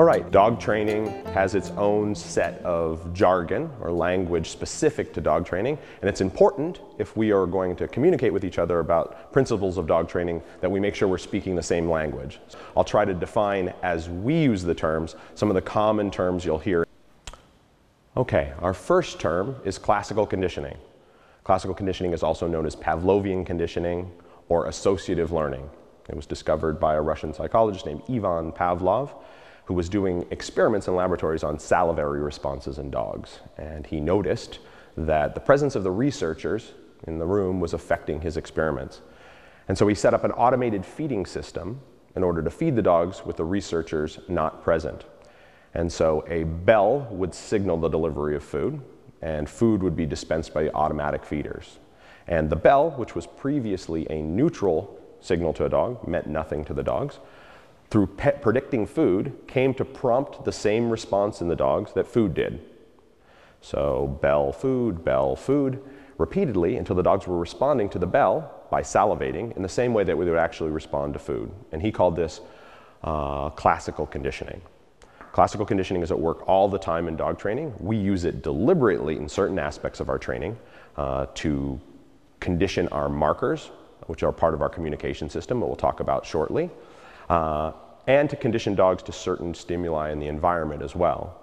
All right, dog training has its own set of jargon or language specific to dog training, and it's important if we are going to communicate with each other about principles of dog training that we make sure we're speaking the same language. I'll try to define as we use the terms some of the common terms you'll hear. Okay, our first term is classical conditioning. Classical conditioning is also known as Pavlovian conditioning or associative learning. It was discovered by a Russian psychologist named Ivan Pavlov who was doing experiments in laboratories on salivary responses in dogs. And he noticed that the presence of the researchers in the room was affecting his experiments. And so he set up an automated feeding system in order to feed the dogs with the researchers not present. And so a bell would signal the delivery of food, and food would be dispensed by automatic feeders. And the bell, which was previously a neutral signal to a dog, meant nothing to the dogs through predicting food, came to prompt the same response in the dogs that food did. So, bell, food, bell, food, repeatedly until the dogs were responding to the bell by salivating in the same way that we would actually respond to food. And he called this uh, classical conditioning. Classical conditioning is at work all the time in dog training. We use it deliberately in certain aspects of our training uh, to condition our markers, which are part of our communication system, that we'll talk about shortly uh, and to condition dogs to certain stimuli in the environment as well.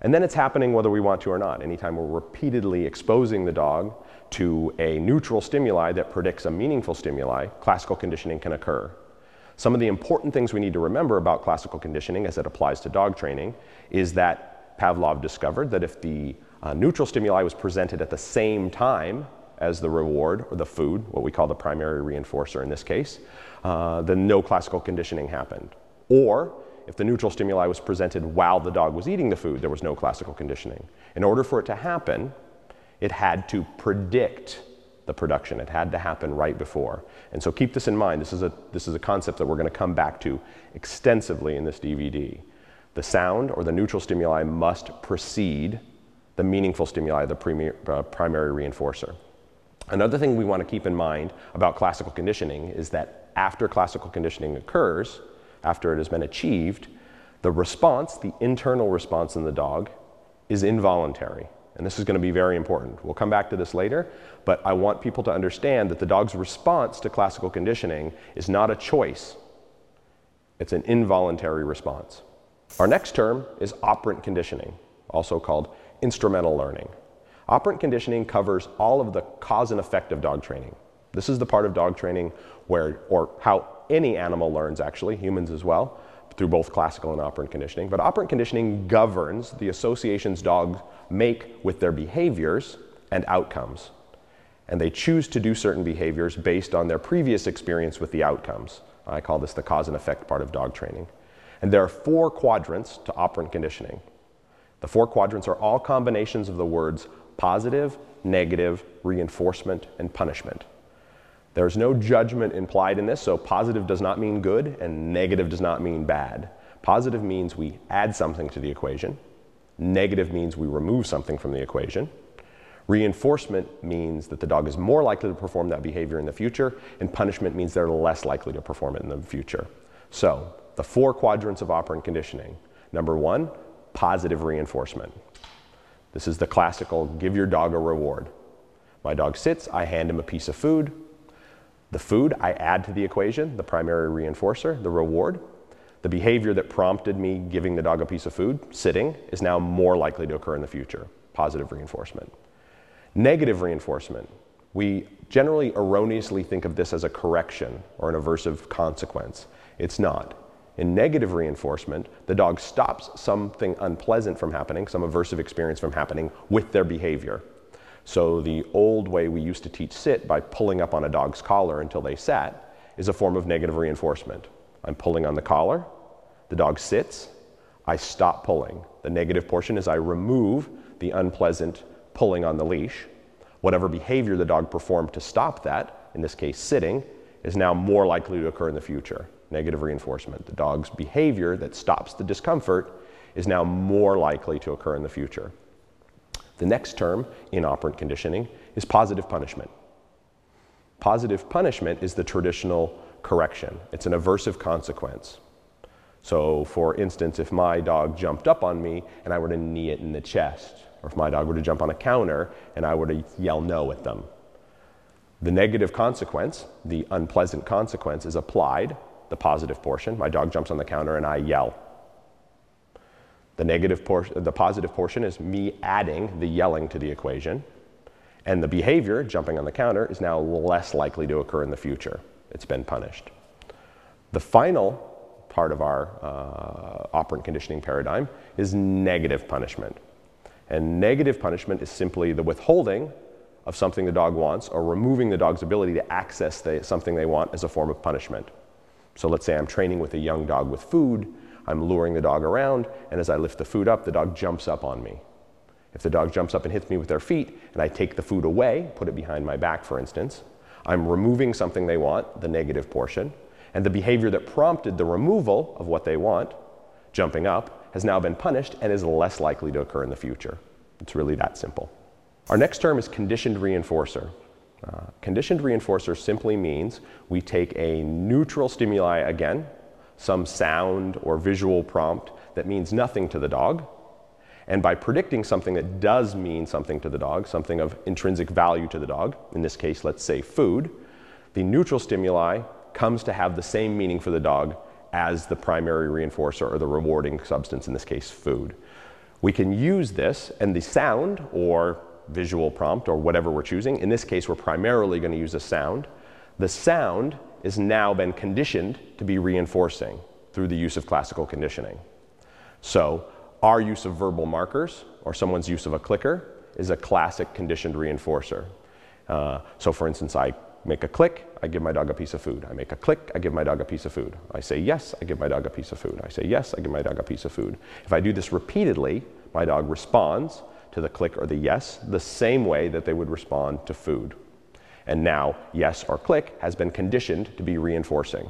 And then it's happening whether we want to or not. Anytime we're repeatedly exposing the dog to a neutral stimuli that predicts a meaningful stimuli, classical conditioning can occur. Some of the important things we need to remember about classical conditioning as it applies to dog training is that Pavlov discovered that if the uh, neutral stimuli was presented at the same time as the reward or the food, what we call the primary reinforcer in this case, uh, then no classical conditioning happened. Or if the neutral stimuli was presented while the dog was eating the food, there was no classical conditioning. In order for it to happen, it had to predict the production. It had to happen right before. And so keep this in mind. This is a, this is a concept that we're going to come back to extensively in this DVD. The sound or the neutral stimuli must precede the meaningful stimuli, the premier, uh, primary reinforcer. Another thing we want to keep in mind about classical conditioning is that after classical conditioning occurs, after it has been achieved, the response, the internal response in the dog, is involuntary. And this is going to be very important. We'll come back to this later, but I want people to understand that the dog's response to classical conditioning is not a choice, it's an involuntary response. Our next term is operant conditioning, also called instrumental learning. Operant conditioning covers all of the cause and effect of dog training. This is the part of dog training where, or how any animal learns actually, humans as well, through both classical and operant conditioning. But operant conditioning governs the associations dogs make with their behaviors and outcomes. And they choose to do certain behaviors based on their previous experience with the outcomes. I call this the cause and effect part of dog training. And there are four quadrants to operant conditioning. The four quadrants are all combinations of the words positive, negative, reinforcement, and punishment. There's no judgment implied in this, so positive does not mean good and negative does not mean bad. Positive means we add something to the equation. Negative means we remove something from the equation. Reinforcement means that the dog is more likely to perform that behavior in the future, and punishment means they're less likely to perform it in the future. So, the four quadrants of operant conditioning. Number one, positive reinforcement. This is the classical give your dog a reward. My dog sits, I hand him a piece of food. The food I add to the equation, the primary reinforcer, the reward. The behavior that prompted me giving the dog a piece of food, sitting, is now more likely to occur in the future. Positive reinforcement. Negative reinforcement. We generally erroneously think of this as a correction or an aversive consequence. It's not. In negative reinforcement, the dog stops something unpleasant from happening, some aversive experience from happening with their behavior. So the old way we used to teach sit by pulling up on a dog's collar until they sat is a form of negative reinforcement. I'm pulling on the collar, the dog sits, I stop pulling. The negative portion is I remove the unpleasant pulling on the leash. Whatever behavior the dog performed to stop that, in this case sitting, is now more likely to occur in the future negative reinforcement. The dog's behavior that stops the discomfort is now more likely to occur in the future. The next term in operant conditioning is positive punishment. Positive punishment is the traditional correction. It's an aversive consequence. So, for instance, if my dog jumped up on me and I were to knee it in the chest, or if my dog were to jump on a counter and I were to yell no at them, the negative consequence, the unpleasant consequence, is applied, the positive portion. My dog jumps on the counter and I yell. The negative portion, the positive portion is me adding the yelling to the equation. And the behavior, jumping on the counter, is now less likely to occur in the future. It's been punished. The final part of our uh, operant conditioning paradigm is negative punishment. And negative punishment is simply the withholding of something the dog wants or removing the dog's ability to access the, something they want as a form of punishment. So let's say I'm training with a young dog with food, I'm luring the dog around, and as I lift the food up, the dog jumps up on me. If the dog jumps up and hits me with their feet, and I take the food away, put it behind my back, for instance, I'm removing something they want, the negative portion, and the behavior that prompted the removal of what they want, jumping up, has now been punished and is less likely to occur in the future. It's really that simple. Our next term is conditioned reinforcer. Uh, conditioned reinforcer simply means we take a neutral stimuli again, some sound or visual prompt that means nothing to the dog, and by predicting something that does mean something to the dog, something of intrinsic value to the dog, in this case, let's say food, the neutral stimuli comes to have the same meaning for the dog as the primary reinforcer or the rewarding substance, in this case, food. We can use this and the sound or visual prompt or whatever we're choosing. In this case, we're primarily going to use a sound. The sound is now been conditioned to be reinforcing through the use of classical conditioning. So, our use of verbal markers or someone's use of a clicker is a classic conditioned reinforcer. Uh, so, for instance, I make a click, I give my dog a piece of food. I make a click, I give my dog a piece of food. I say yes, I give my dog a piece of food. I say yes, I give my dog a piece of food. If I do this repeatedly, my dog responds to the click or the yes the same way that they would respond to food. And now, yes or click has been conditioned to be reinforcing.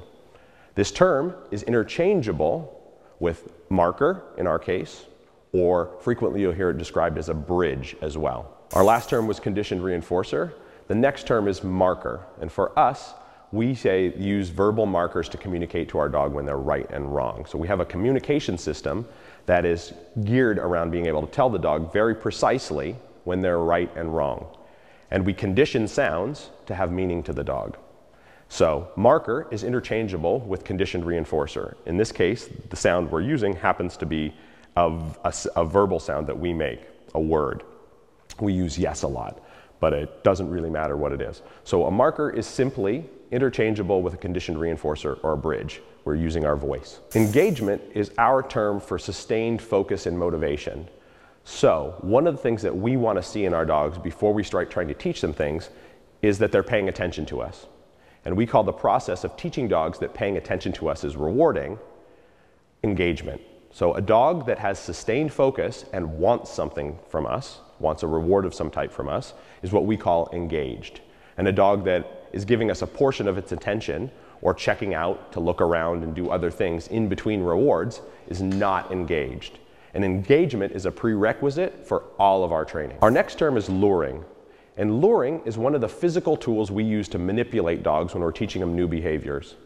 This term is interchangeable with marker in our case, or frequently you'll hear it described as a bridge as well. Our last term was conditioned reinforcer. The next term is marker. And for us, we say use verbal markers to communicate to our dog when they're right and wrong. So we have a communication system that is geared around being able to tell the dog very precisely when they're right and wrong. And we condition sounds to have meaning to the dog. So marker is interchangeable with conditioned reinforcer. In this case, the sound we're using happens to be a, a, a verbal sound that we make, a word. We use yes a lot, but it doesn't really matter what it is. So a marker is simply interchangeable with a conditioned reinforcer or a bridge. We're using our voice. Engagement is our term for sustained focus and motivation. So, one of the things that we want to see in our dogs before we start trying to teach them things is that they're paying attention to us. And we call the process of teaching dogs that paying attention to us is rewarding engagement. So, a dog that has sustained focus and wants something from us, wants a reward of some type from us, is what we call engaged. And a dog that is giving us a portion of its attention or checking out to look around and do other things in between rewards is not engaged. And engagement is a prerequisite for all of our training. Our next term is luring. And luring is one of the physical tools we use to manipulate dogs when we're teaching them new behaviors.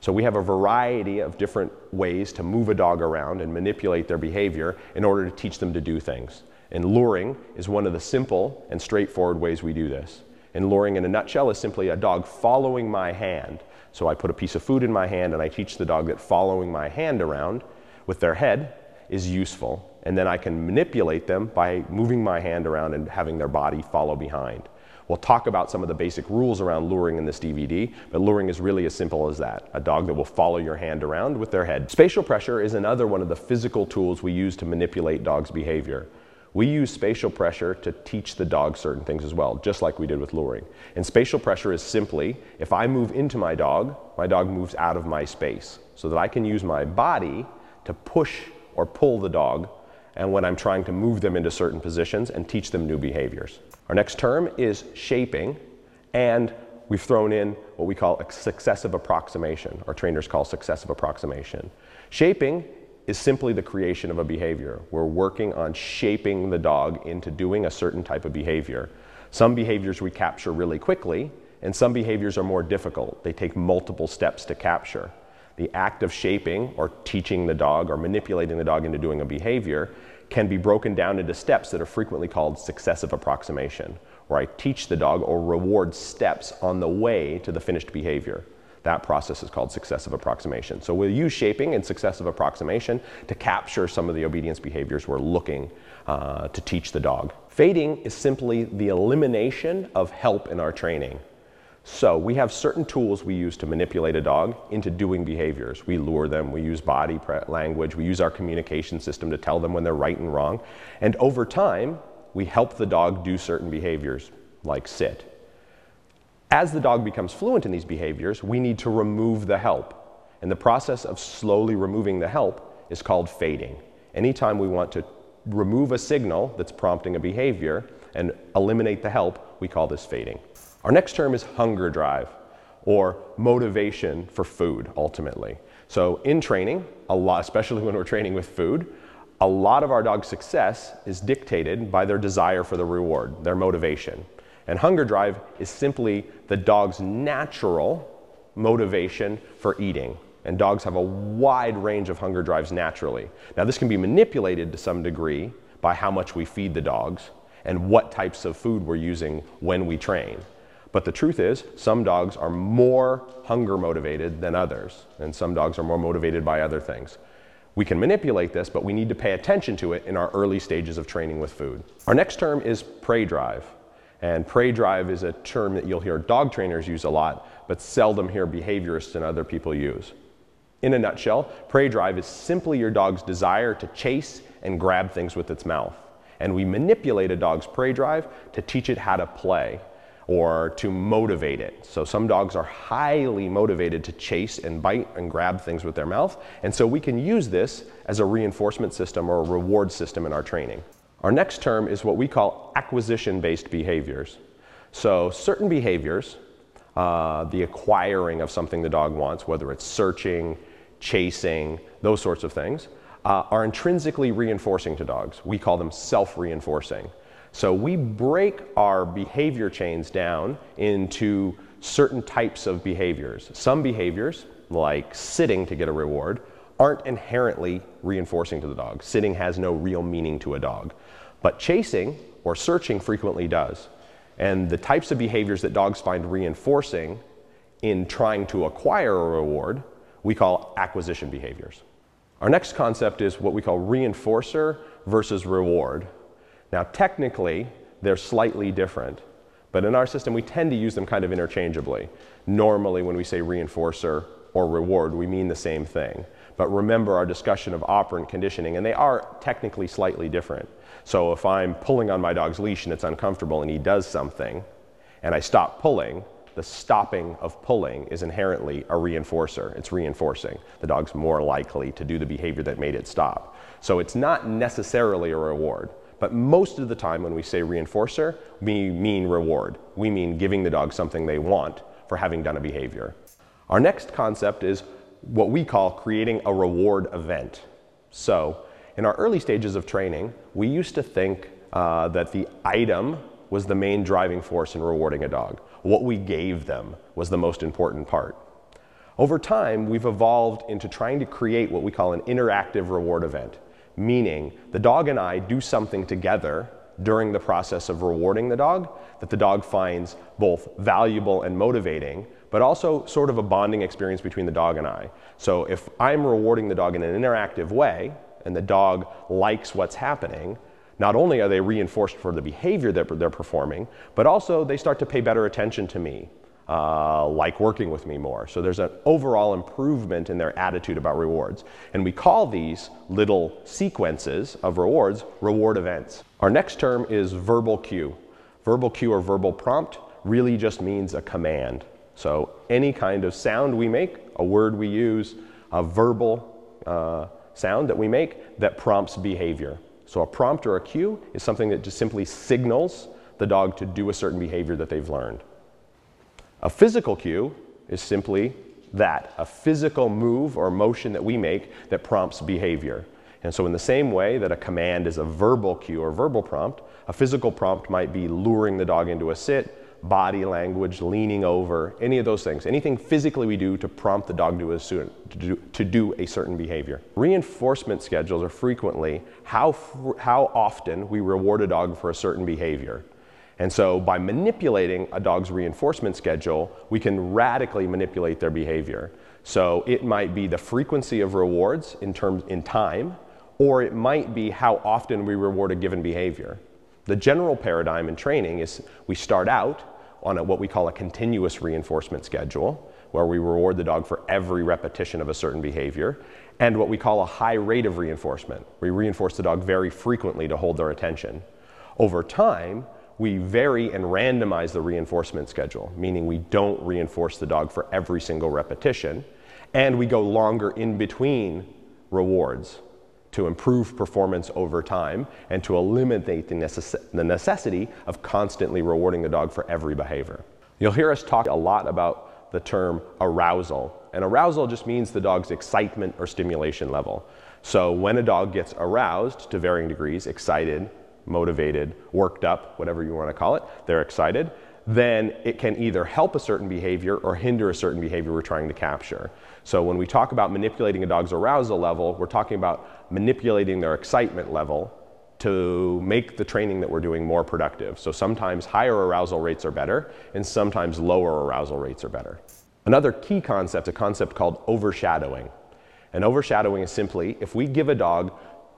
So we have a variety of different ways to move a dog around and manipulate their behavior in order to teach them to do things. And luring is one of the simple and straightforward ways we do this. And luring in a nutshell is simply a dog following my hand. So I put a piece of food in my hand and I teach the dog that following my hand around with their head is useful. And then I can manipulate them by moving my hand around and having their body follow behind. We'll talk about some of the basic rules around luring in this DVD, but luring is really as simple as that a dog that will follow your hand around with their head. Spatial pressure is another one of the physical tools we use to manipulate dogs' behavior. We use spatial pressure to teach the dog certain things as well, just like we did with luring. And spatial pressure is simply if I move into my dog, my dog moves out of my space so that I can use my body to push or pull the dog and when I'm trying to move them into certain positions and teach them new behaviors. Our next term is shaping, and we've thrown in what we call a successive approximation, our trainers call successive approximation. Shaping is simply the creation of a behavior. We're working on shaping the dog into doing a certain type of behavior. Some behaviors we capture really quickly, and some behaviors are more difficult. They take multiple steps to capture. The act of shaping or teaching the dog or manipulating the dog into doing a behavior can be broken down into steps that are frequently called successive approximation, where I teach the dog or reward steps on the way to the finished behavior. That process is called successive approximation. So we'll use shaping and successive approximation to capture some of the obedience behaviors we're looking uh, to teach the dog. Fading is simply the elimination of help in our training. So we have certain tools we use to manipulate a dog into doing behaviors. We lure them, we use body language, we use our communication system to tell them when they're right and wrong. And over time, we help the dog do certain behaviors, like sit. As the dog becomes fluent in these behaviors, we need to remove the help. And the process of slowly removing the help is called fading. Anytime we want to remove a signal that's prompting a behavior and eliminate the help, we call this fading. Our next term is hunger drive or motivation for food ultimately. So in training, a lot, especially when we're training with food, a lot of our dog's success is dictated by their desire for the reward, their motivation. And hunger drive is simply the dog's natural motivation for eating. And dogs have a wide range of hunger drives naturally. Now, this can be manipulated to some degree by how much we feed the dogs and what types of food we're using when we train. But the truth is, some dogs are more hunger motivated than others, and some dogs are more motivated by other things. We can manipulate this, but we need to pay attention to it in our early stages of training with food. Our next term is prey drive. And prey drive is a term that you'll hear dog trainers use a lot, but seldom hear behaviorists and other people use. In a nutshell, prey drive is simply your dog's desire to chase and grab things with its mouth. And we manipulate a dog's prey drive to teach it how to play or to motivate it. So some dogs are highly motivated to chase and bite and grab things with their mouth. And so we can use this as a reinforcement system or a reward system in our training. Our next term is what we call acquisition-based behaviors. So certain behaviors, uh, the acquiring of something the dog wants, whether it's searching, chasing, those sorts of things, uh, are intrinsically reinforcing to dogs. We call them self-reinforcing. So we break our behavior chains down into certain types of behaviors. Some behaviors, like sitting to get a reward, aren't inherently reinforcing to the dog. Sitting has no real meaning to a dog. But chasing or searching frequently does. And the types of behaviors that dogs find reinforcing in trying to acquire a reward, we call acquisition behaviors. Our next concept is what we call reinforcer versus reward. Now, technically, they're slightly different, but in our system, we tend to use them kind of interchangeably. Normally, when we say reinforcer or reward, we mean the same thing. But remember our discussion of operant conditioning, and they are technically slightly different. So if I'm pulling on my dog's leash and it's uncomfortable and he does something, and I stop pulling, the stopping of pulling is inherently a reinforcer. It's reinforcing. The dog's more likely to do the behavior that made it stop. So it's not necessarily a reward. But most of the time when we say reinforcer, we mean reward. We mean giving the dog something they want for having done a behavior. Our next concept is what we call creating a reward event. So in our early stages of training, we used to think uh, that the item was the main driving force in rewarding a dog. What we gave them was the most important part. Over time, we've evolved into trying to create what we call an interactive reward event meaning the dog and I do something together during the process of rewarding the dog that the dog finds both valuable and motivating, but also sort of a bonding experience between the dog and I. So if I'm rewarding the dog in an interactive way and the dog likes what's happening, not only are they reinforced for the behavior that they're performing, but also they start to pay better attention to me uh, like working with me more. So there's an overall improvement in their attitude about rewards. And we call these little sequences of rewards reward events. Our next term is verbal cue. Verbal cue or verbal prompt really just means a command. So any kind of sound we make, a word we use, a verbal uh, sound that we make that prompts behavior. So a prompt or a cue is something that just simply signals the dog to do a certain behavior that they've learned. A physical cue is simply that, a physical move or motion that we make that prompts behavior. And so in the same way that a command is a verbal cue or verbal prompt, a physical prompt might be luring the dog into a sit, body language, leaning over, any of those things. Anything physically we do to prompt the dog to, to, do, to do a certain behavior. Reinforcement schedules are frequently how, how often we reward a dog for a certain behavior. And so by manipulating a dog's reinforcement schedule, we can radically manipulate their behavior. So it might be the frequency of rewards in terms in time, or it might be how often we reward a given behavior. The general paradigm in training is we start out on a, what we call a continuous reinforcement schedule, where we reward the dog for every repetition of a certain behavior, and what we call a high rate of reinforcement. We reinforce the dog very frequently to hold their attention. Over time, we vary and randomize the reinforcement schedule, meaning we don't reinforce the dog for every single repetition, and we go longer in between rewards to improve performance over time and to eliminate the, necess the necessity of constantly rewarding the dog for every behavior. You'll hear us talk a lot about the term arousal, and arousal just means the dog's excitement or stimulation level. So when a dog gets aroused to varying degrees, excited, motivated, worked up, whatever you want to call it, they're excited, then it can either help a certain behavior or hinder a certain behavior we're trying to capture. So when we talk about manipulating a dog's arousal level, we're talking about manipulating their excitement level to make the training that we're doing more productive. So sometimes higher arousal rates are better, and sometimes lower arousal rates are better. Another key concept, a concept called overshadowing. And overshadowing is simply if we give a dog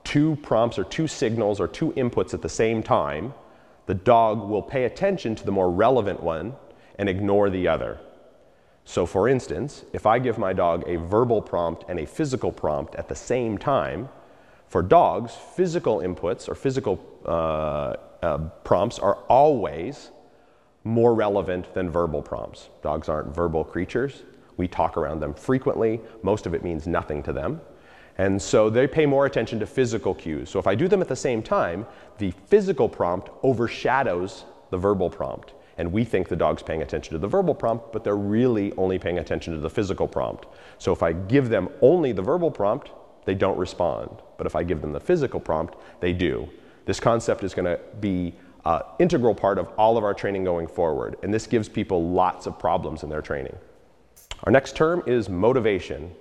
two prompts or two signals or two inputs at the same time, the dog will pay attention to the more relevant one and ignore the other. So for instance, if I give my dog a verbal prompt and a physical prompt at the same time, for dogs, physical inputs or physical uh, uh, prompts are always more relevant than verbal prompts. Dogs aren't verbal creatures. We talk around them frequently. Most of it means nothing to them. And so they pay more attention to physical cues. So if I do them at the same time, the physical prompt overshadows the verbal prompt. And we think the dog's paying attention to the verbal prompt, but they're really only paying attention to the physical prompt. So if I give them only the verbal prompt, they don't respond. But if I give them the physical prompt, they do. This concept is going to be an integral part of all of our training going forward. And this gives people lots of problems in their training. Our next term is motivation.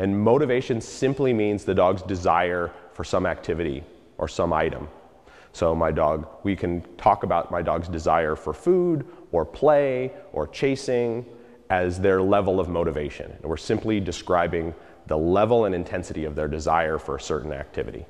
And motivation simply means the dog's desire for some activity or some item. So my dog, we can talk about my dog's desire for food or play or chasing as their level of motivation. And we're simply describing the level and intensity of their desire for a certain activity.